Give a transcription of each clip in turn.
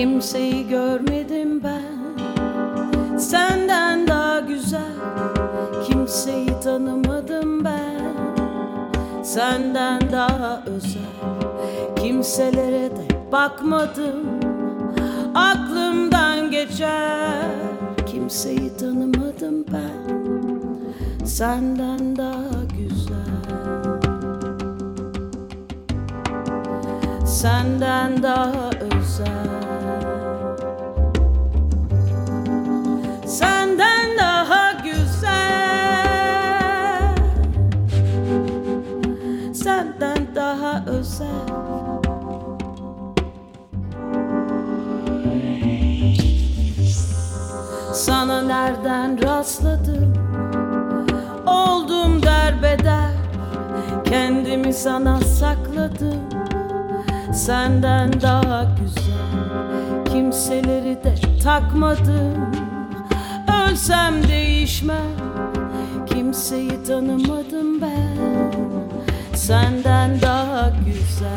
Kimseyi görmedim ben. Senden daha güzel Kimseyi tanımadım ben. Senden daha özel Kimselere de bakmadım. Aklımdan geçer Kimseyi tanımadım ben. Senden daha güzel. Senden daha Sana sakladım. Senden daha güzel Kimseleri de takmadım. Ölsem değişmem Kimseyi tanımadım ben. Senden daha güzel.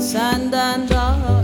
Senden daha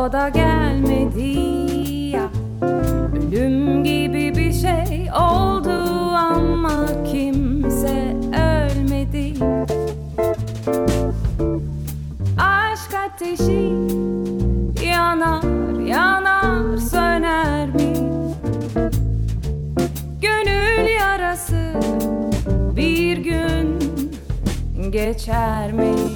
o da gelmedi ya Ölüm gibi bir şey oldu ama kimse ölmedi Aşk ateşi yanar yanar söner mi? Gönül yarası bir gün geçer mi?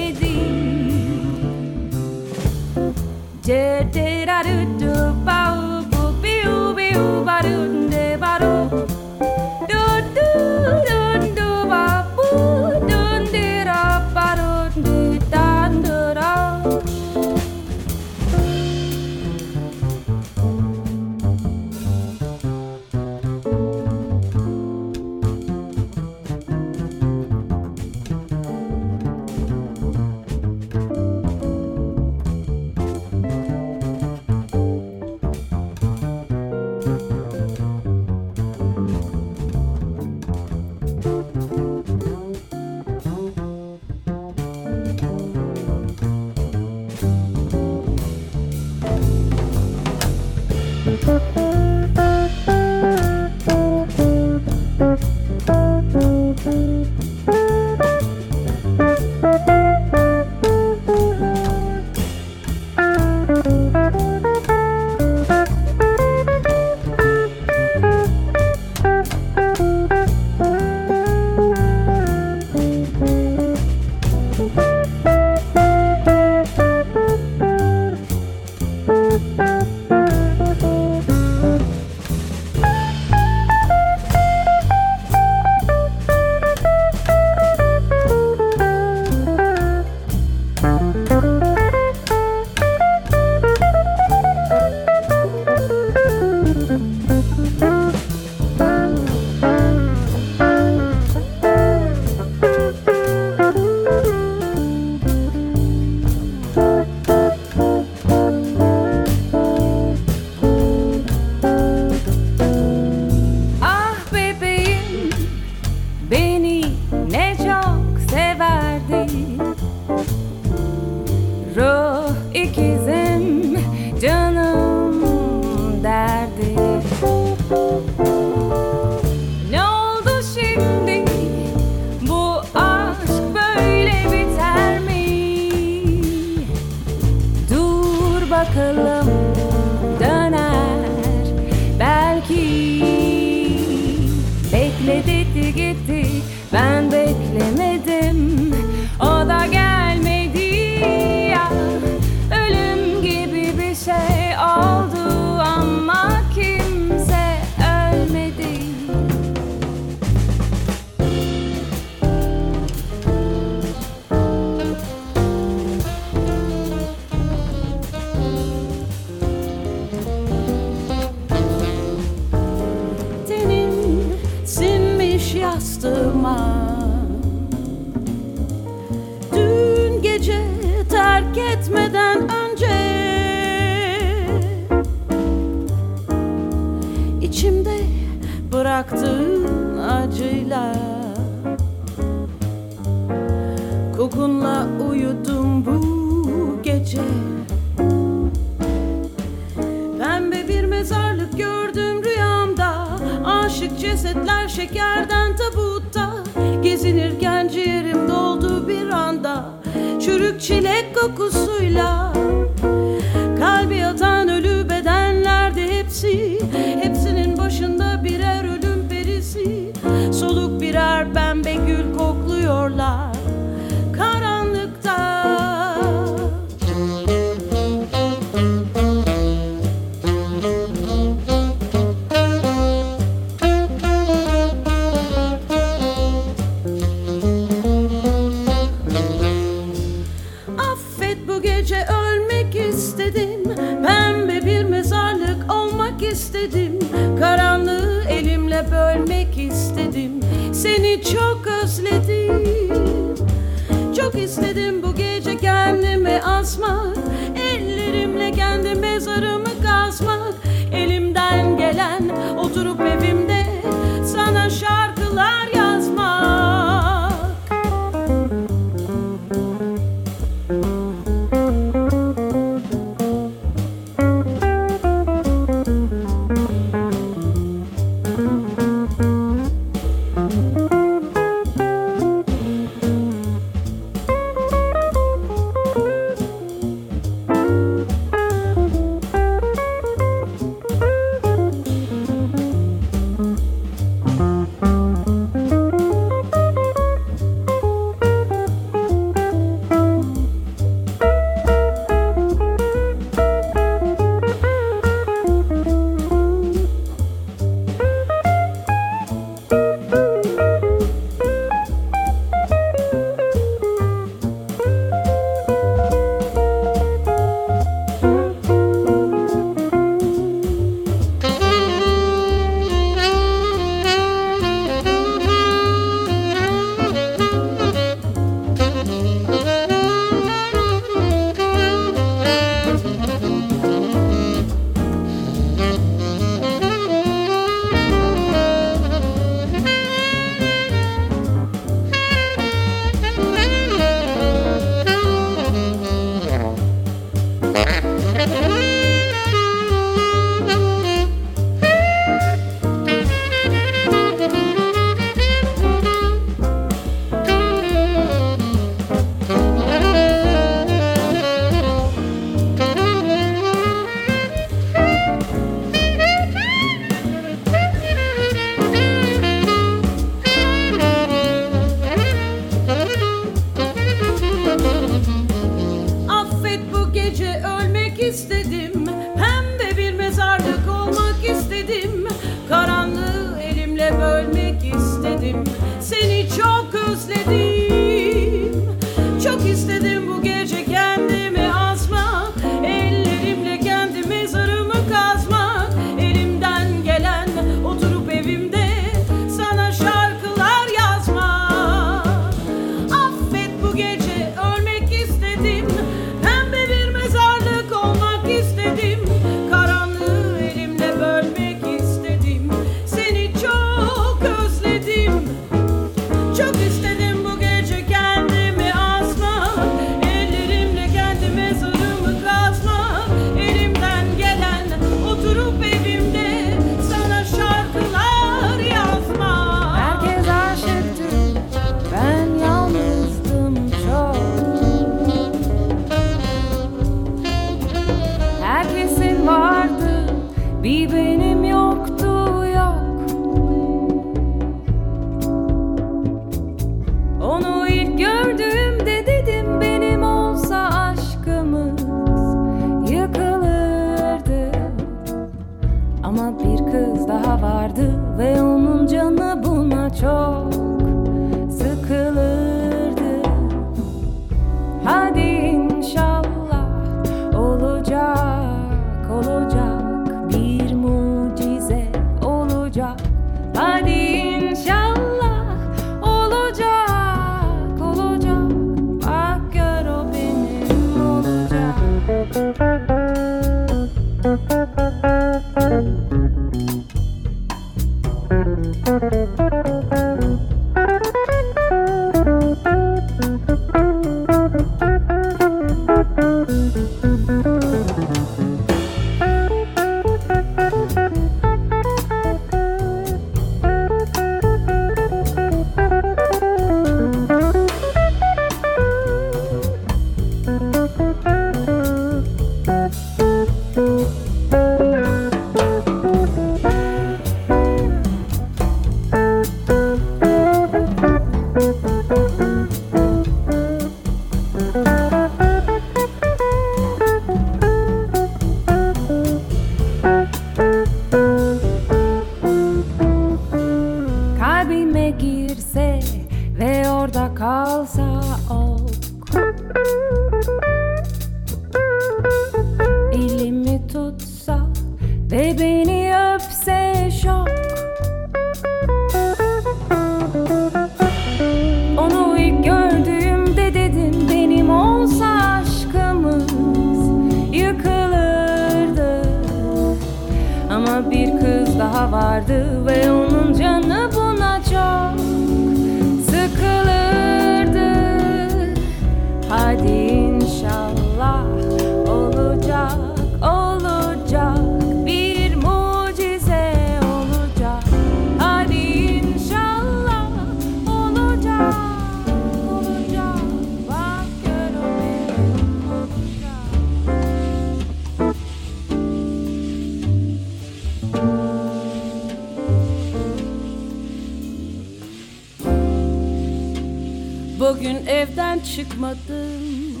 Çıkmadım.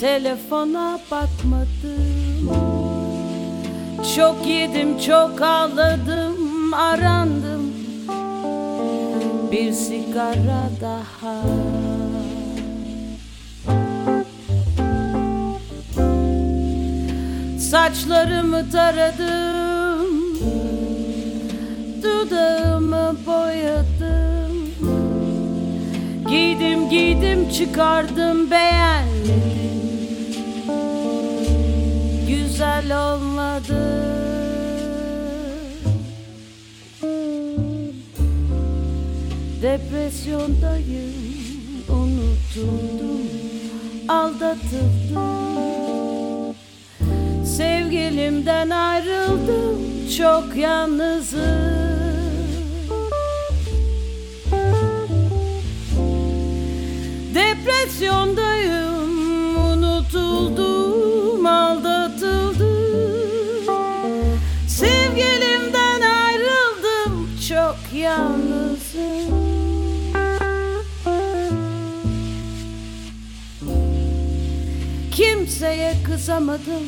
Telefona bakmadım. Çok yedim çok ağladım arandım. Bir sigara daha. Saçlarımı taradım. Dudağımı Giydim giydim çıkardım beğenmedim. Güzel olmadı. Depresyondayım unutuldum Aldatıldım. Sevgilimden ayrıldım çok yalnızım Depresyondayım unutuldum aldatıldım. Sevgilimden ayrıldım çok yalnızım. Kimseye kızamadım.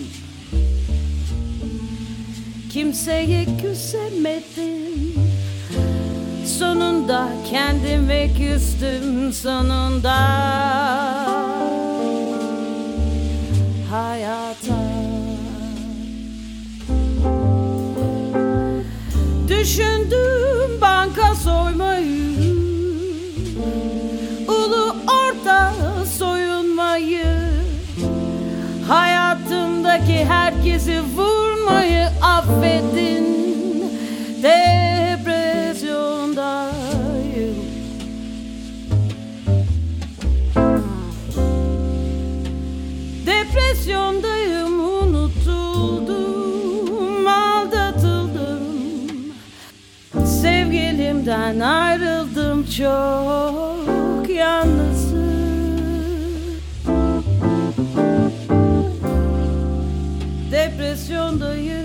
Kimseye küsemedim Sonunda kendime küstüm sonunda. Hayata. Düşündüm banka soymayı Ulu orta soyunmayı Hayatımdaki herkesi vurmayı affedin Sevgilimden ayrıldım çok yalnızım. Depresyondayım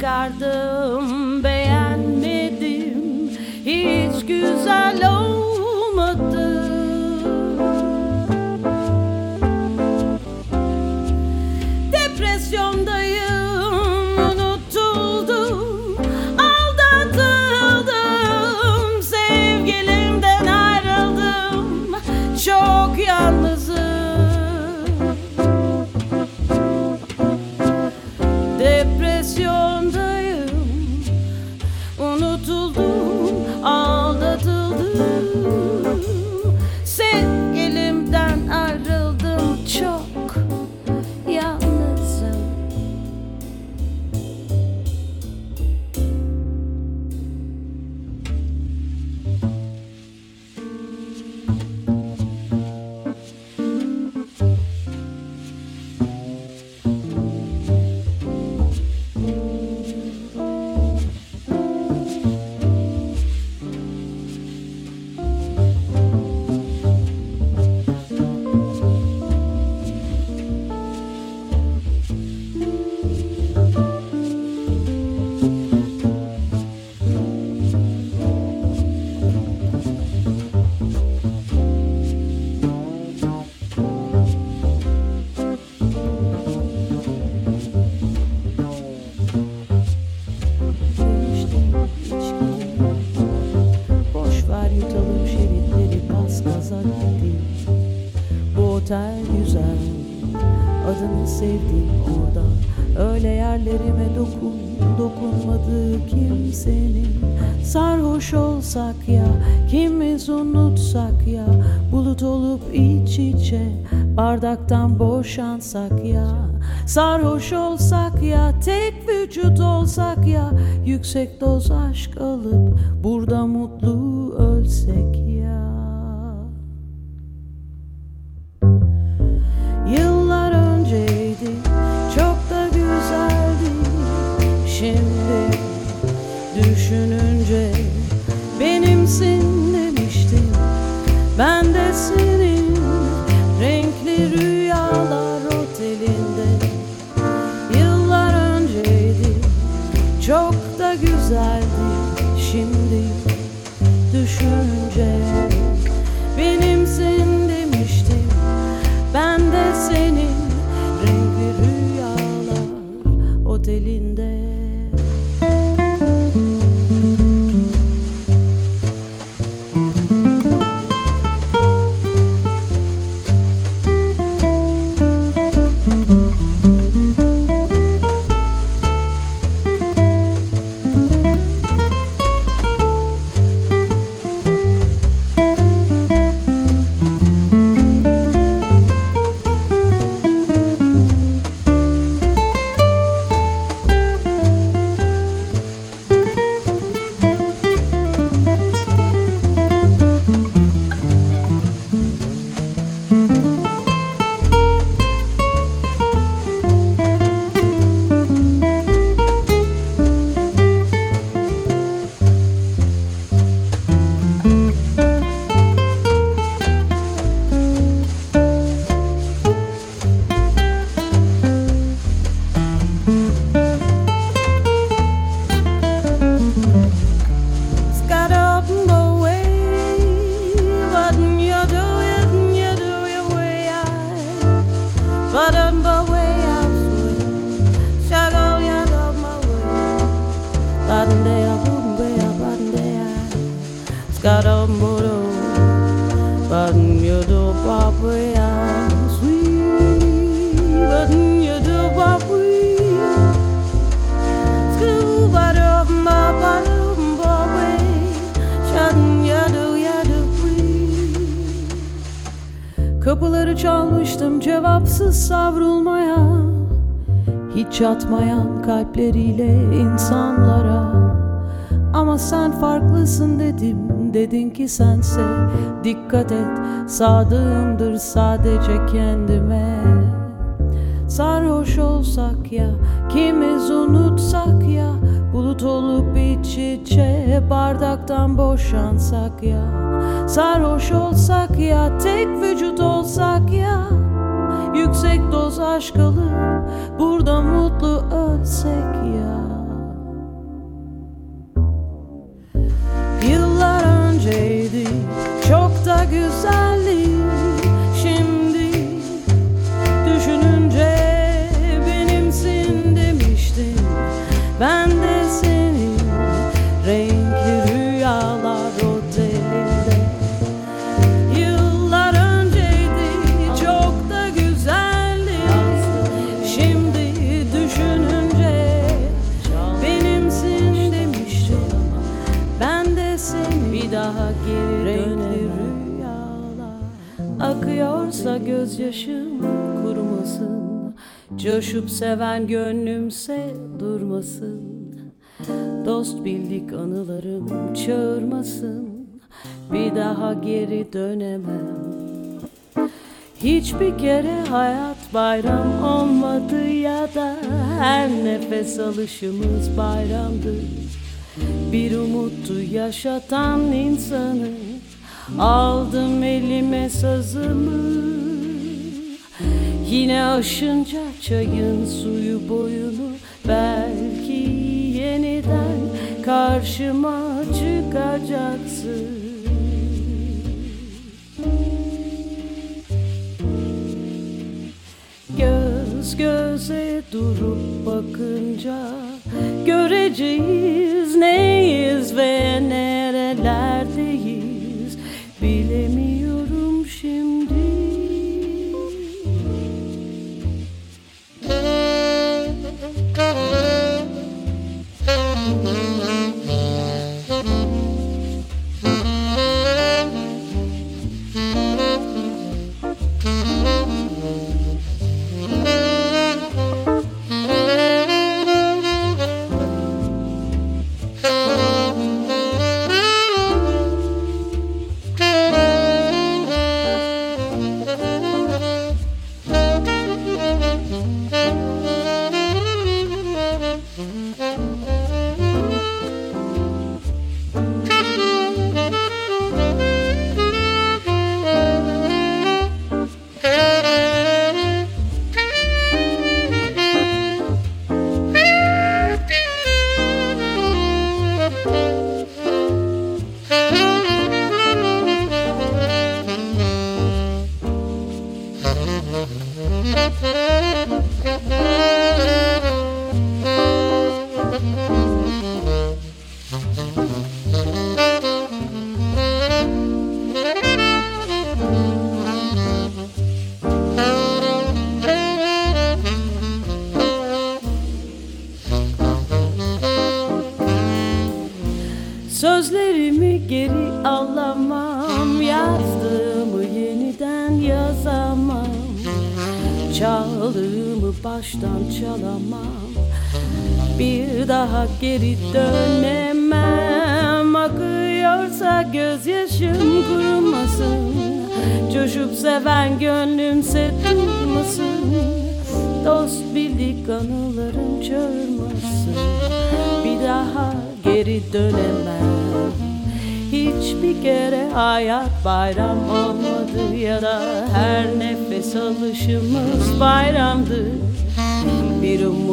çıkardım. boşansak ya Sarhoş olsak ya Tek vücut olsak ya Yüksek doz aşk alıp kalpleriyle insanlara. Ama sen farklısın dedim dedin ki sense Dikkat et. Sadığımdır sadece kendime. Sarhoş olsak ya kimiz unutsak ya. Bulut olup iç içe bardaktan boşansak ya. Sarhoş olsak ya tek vücut olsak ya. Yüksek doz aşk alıp burada mutlu secchia Akıyorsa gözyaşım kurumasın. Coşup seven gönlümse durmasın. Dost bildik anılarım çağırmasın. Bir daha geri dönemem. Hiçbir kere hayat bayram olmadı ya da her nefes alışımız bayramdı. Bir umuttu yaşatan insanı Aldım elime sazımı. Yine aşınca çayın suyu boyunu Belki yeniden karşıma çıkacaksın. Göz göze durup bakınca Göreceğiz neyiz ve nerelerdeyiz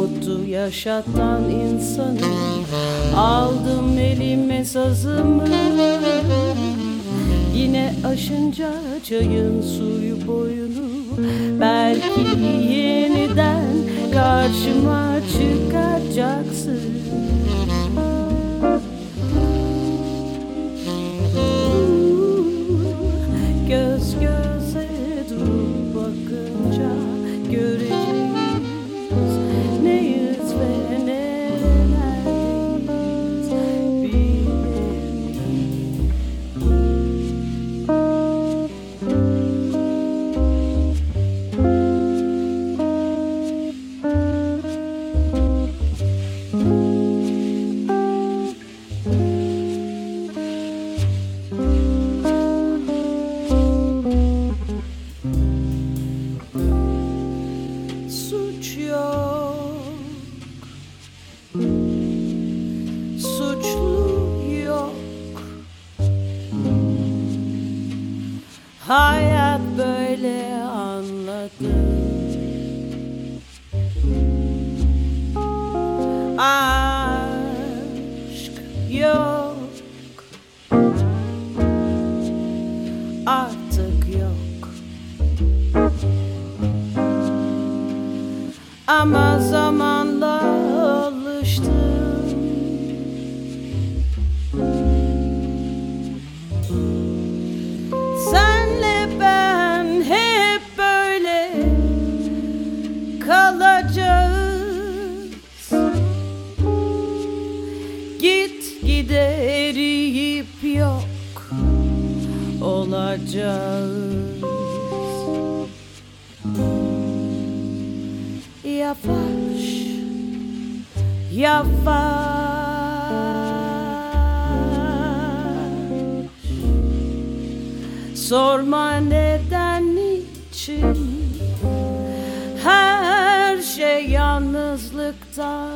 Umutu yaşatan insanı. Aldım elime sazımı. Yine aşınca çayın suyu boyunu. Belki yeniden karşıma çıkacaksın olacağız. Yavaş yavaş. Sorma neden niçin? Her şey yalnızlıktan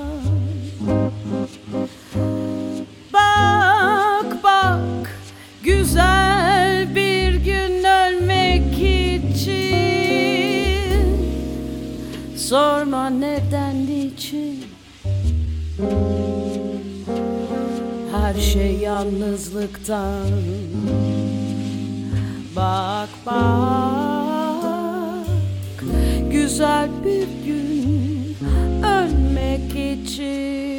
neden niçin? Her şey yalnızlıktan. Bak bak güzel bir gün. Ölmek için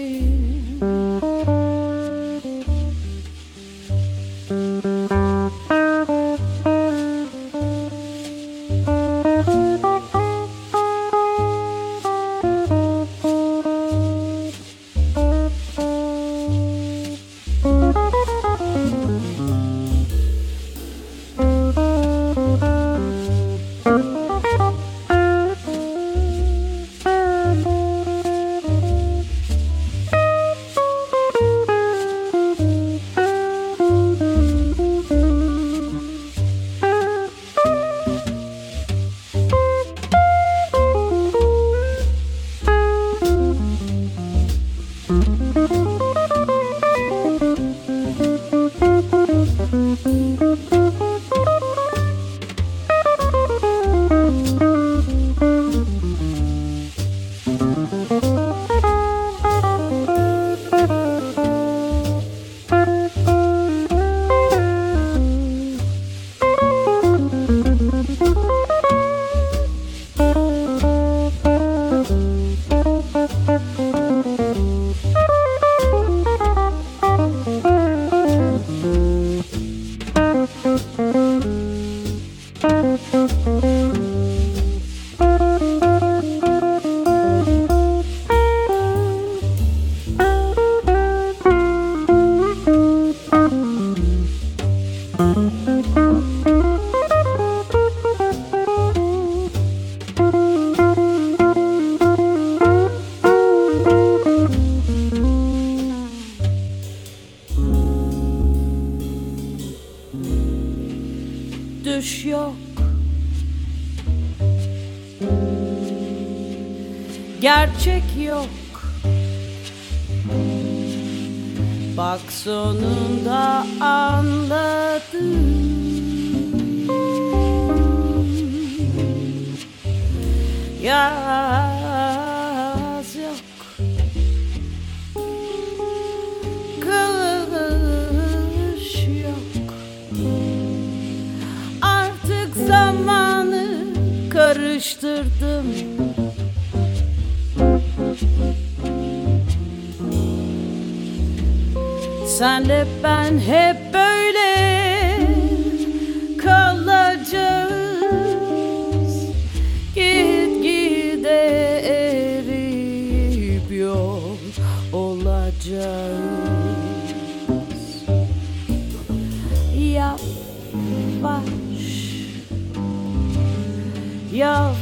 Yavaş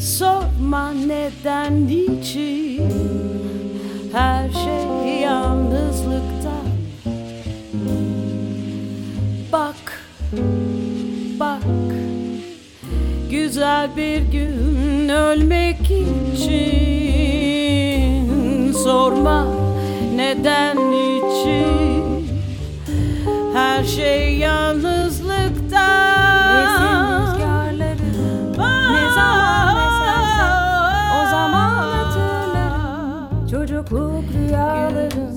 Sorma neden niçin Her şey yalnızlıktan Bak Bak Güzel bir gün ölmek için. Sorma Neden için şey yalnızlıkta. Rüzgarları ne zaman eserse o zaman hatırlarım Çocukluk rüyalarım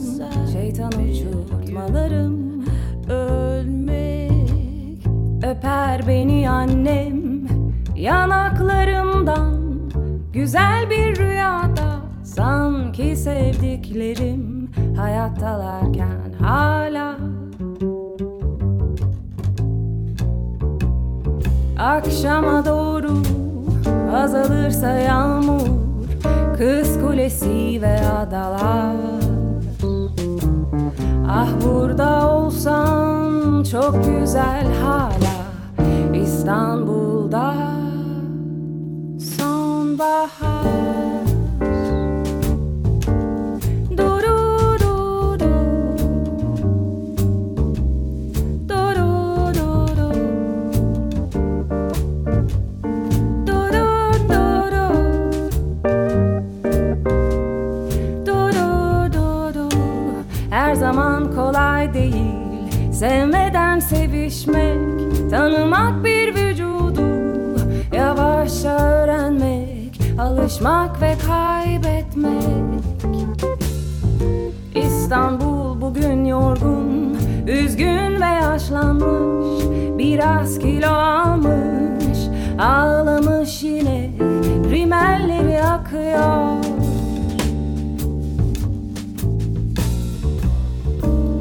şeytan uçurtmalarım. Ölmek Öper beni annem yanaklarımdan. Güzel bir rüyada sanki sevdiklerim. Hayattalarken hala Akşama doğru azalırsa yağmur Kız kulesi ve adalar. Ah burada olsam çok güzel hala İstanbul'da. Sonbahar Sevmeden sevişmek Tanımak bir vücudu. Yavaşça öğrenmek Alışmak ve kaybetmek. İstanbul bugün yorgun Üzgün ve yaşlanmış. Biraz kilo almış Ağlamış yine. Rimelleri akıyor.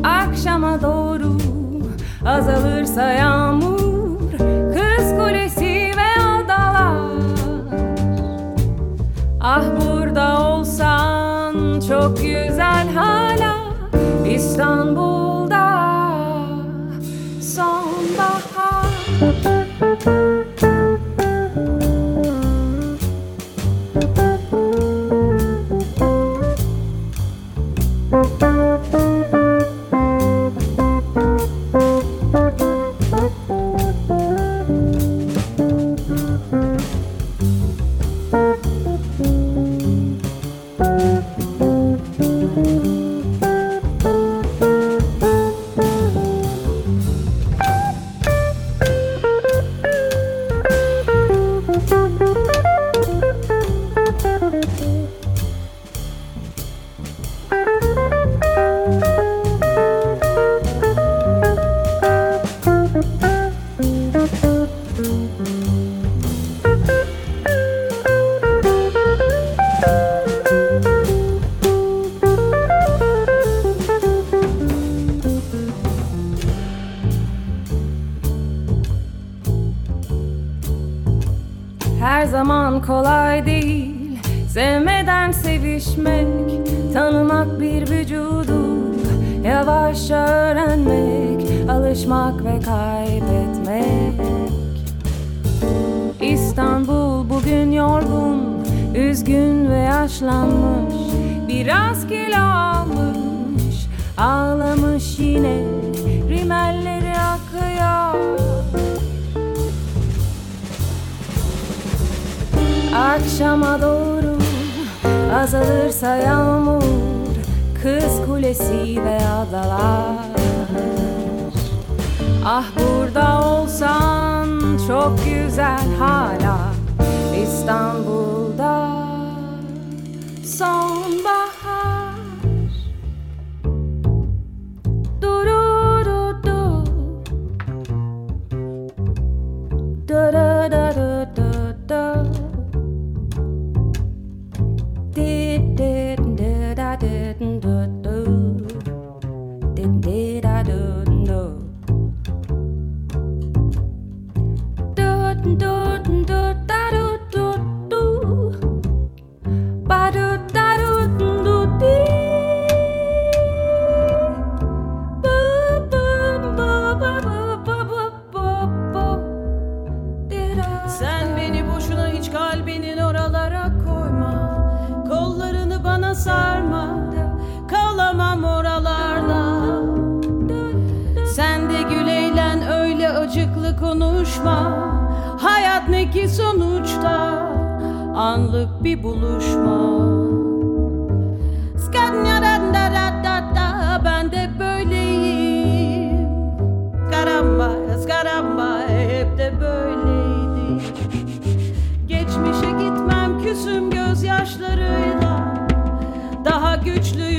Akşama doğru azalırsa yağmur Kız kulesi ve adalar. Ah burada olsan çok güzel hala. İstanbul'da Yavaşça öğrenmek Alışmak ve kaybetmek. İstanbul bugün yorgun Üzgün ve yaşlanmış. Biraz kilo almış Ağlamış yine. Rimelleri akıyor. Akşama doğru azalırsa yağmur Kız kulesi ve adalar. Ah burada olsan çok güzel hala İstanbul'da. Sonbahar göğsüm gözyaşlarıyla Daha güçlüyüm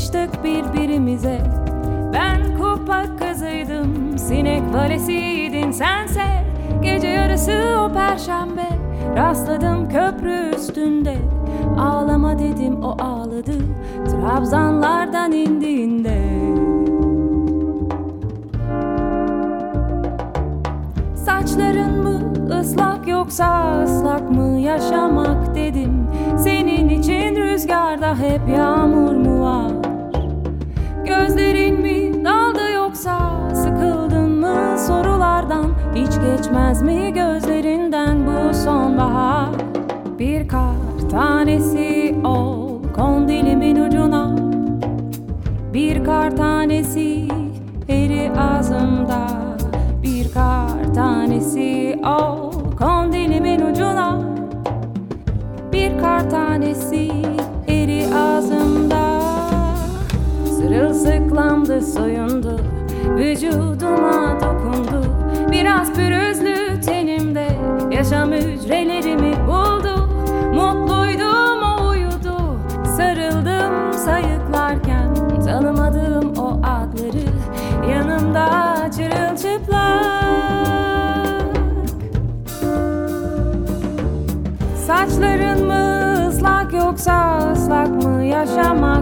Çıkmıştık birbirimize. Ben kupa kızıydım Sinek valesiydin sense. Gece yarısı o perşembe Rastladım köprü üstünde. Ağlama dedim o ağladı Trabzanlardan indiğinde. Saçların mı ıslak yoksa ıslak mı yaşamak dedim. Senin için rüzgarda hep yağmur mu var Gözlerin mi daldı yoksa sıkıldın mı sorulardan? Hiç geçmez mi gözlerinden bu sonbahar? Bir kar tanesi ol kon dilimin ucuna. Bir kar tanesi eri ağzımda. Bir kar tanesi ol kon dilimin ucuna. Bir kar tanesi eri ağzımda Kazıklandı soyundu Vücuduma dokundu. Biraz pürüzlü tenimde Yaşam hücrelerimi buldu. Mutluydum o uyudu. Sarıldım sayıklarken Tanımadığım o adları. Yanımda çırılçıplak. Saçların mı ıslak yoksa ıslak mı yaşamak?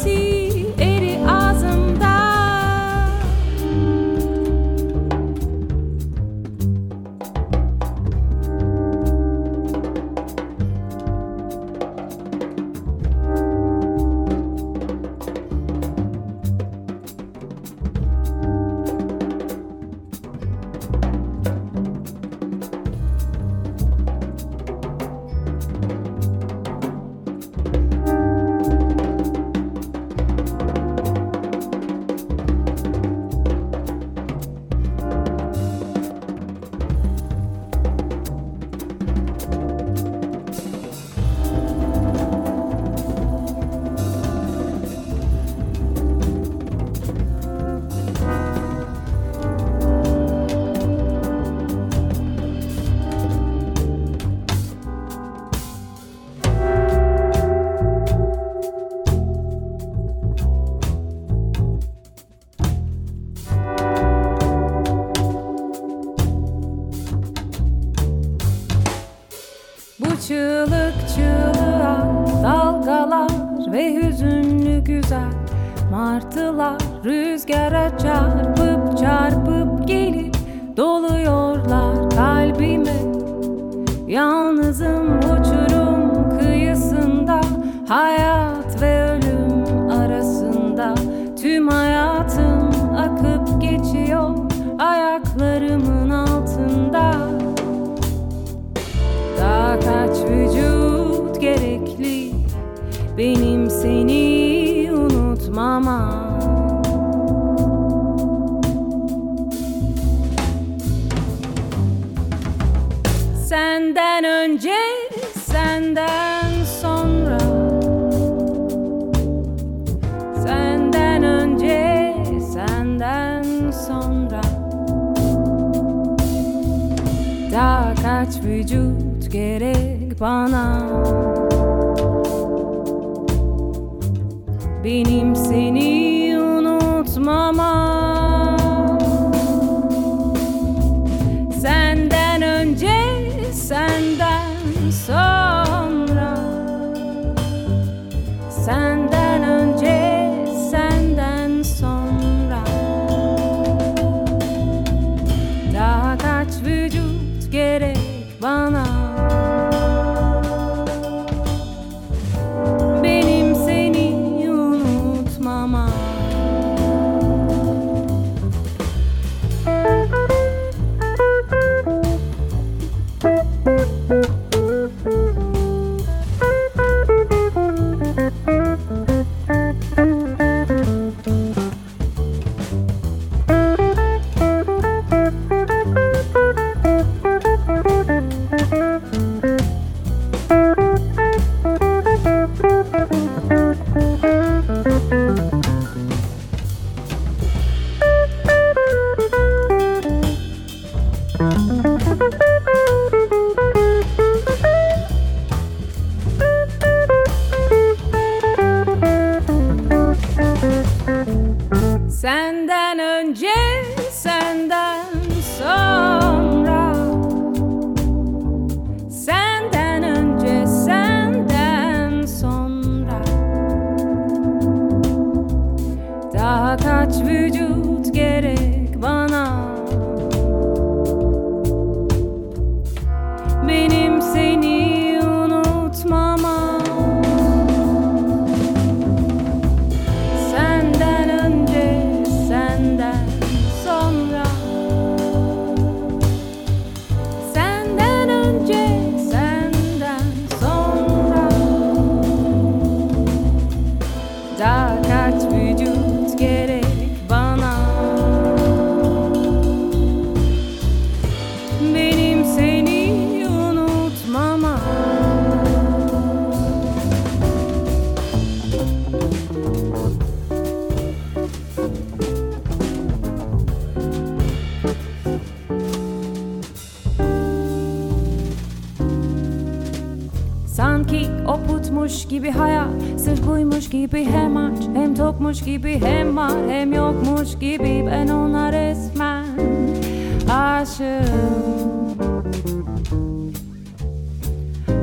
see Benden önce senden sonra. Senden önce senden sonra. Daha kaç vücut gerek bana? Benim seni unutmama. Senden hem tokmuş gibi Hem var hem yokmuş gibi Ben ona resmen aşığım.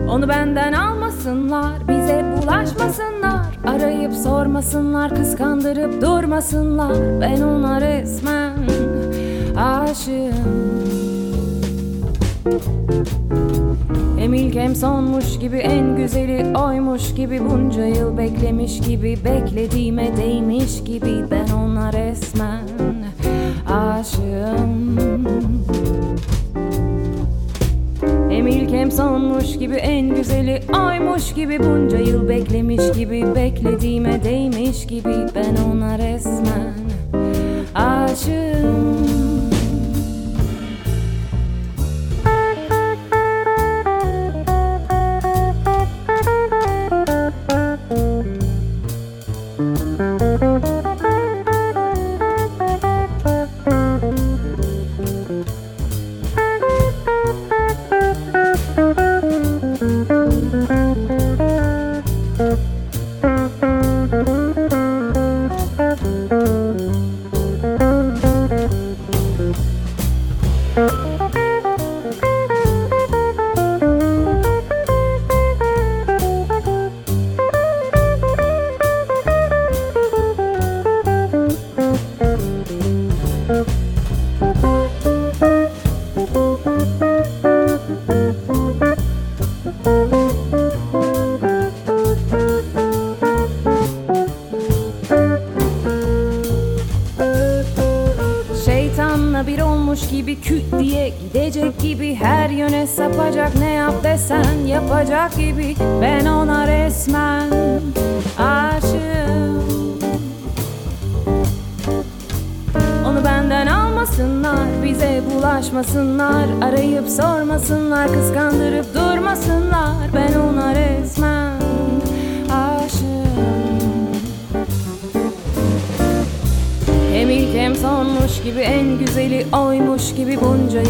Onu benden almasınlar, bize bulaşmasınlar Arayıp sormasınlar, kıskandırıp durmasınlar Ben ona resmen aşığım. Hem ilk hem sonmuş gibi en güzeli oymuş gibi Bunca yıl beklemiş gibi beklediğime değmiş gibi Ben ona resmen aşığım. Hem ilk hem sonmuş gibi en güzeli oymuş gibi Bunca yıl beklemiş gibi beklediğime değmiş gibi Ben ona resmen aşığım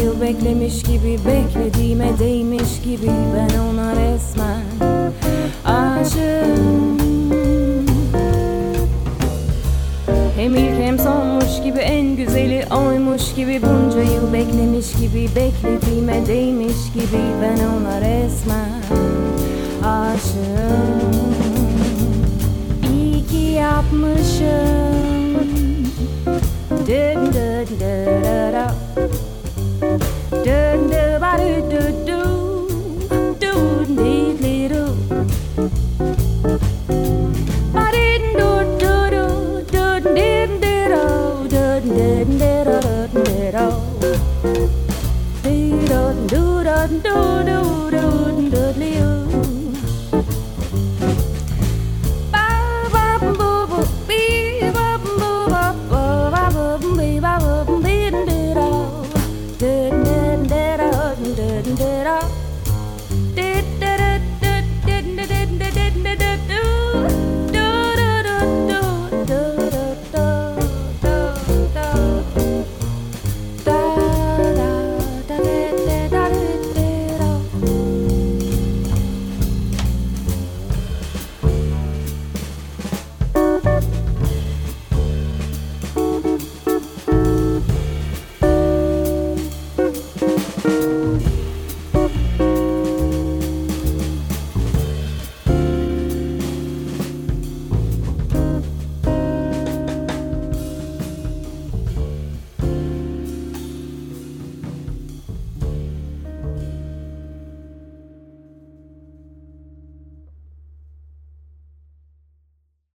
Yıl beklemiş gibi beklediğime değmiş gibi Ben ona resmen aşığım Hem ilk hem sonmuş gibi en güzeli oymuş gibi Bunca yıl beklemiş gibi beklediğime değmiş gibi Ben ona resmen aşığım İyi ki yapmışım Dın dın dın dın dın do do do.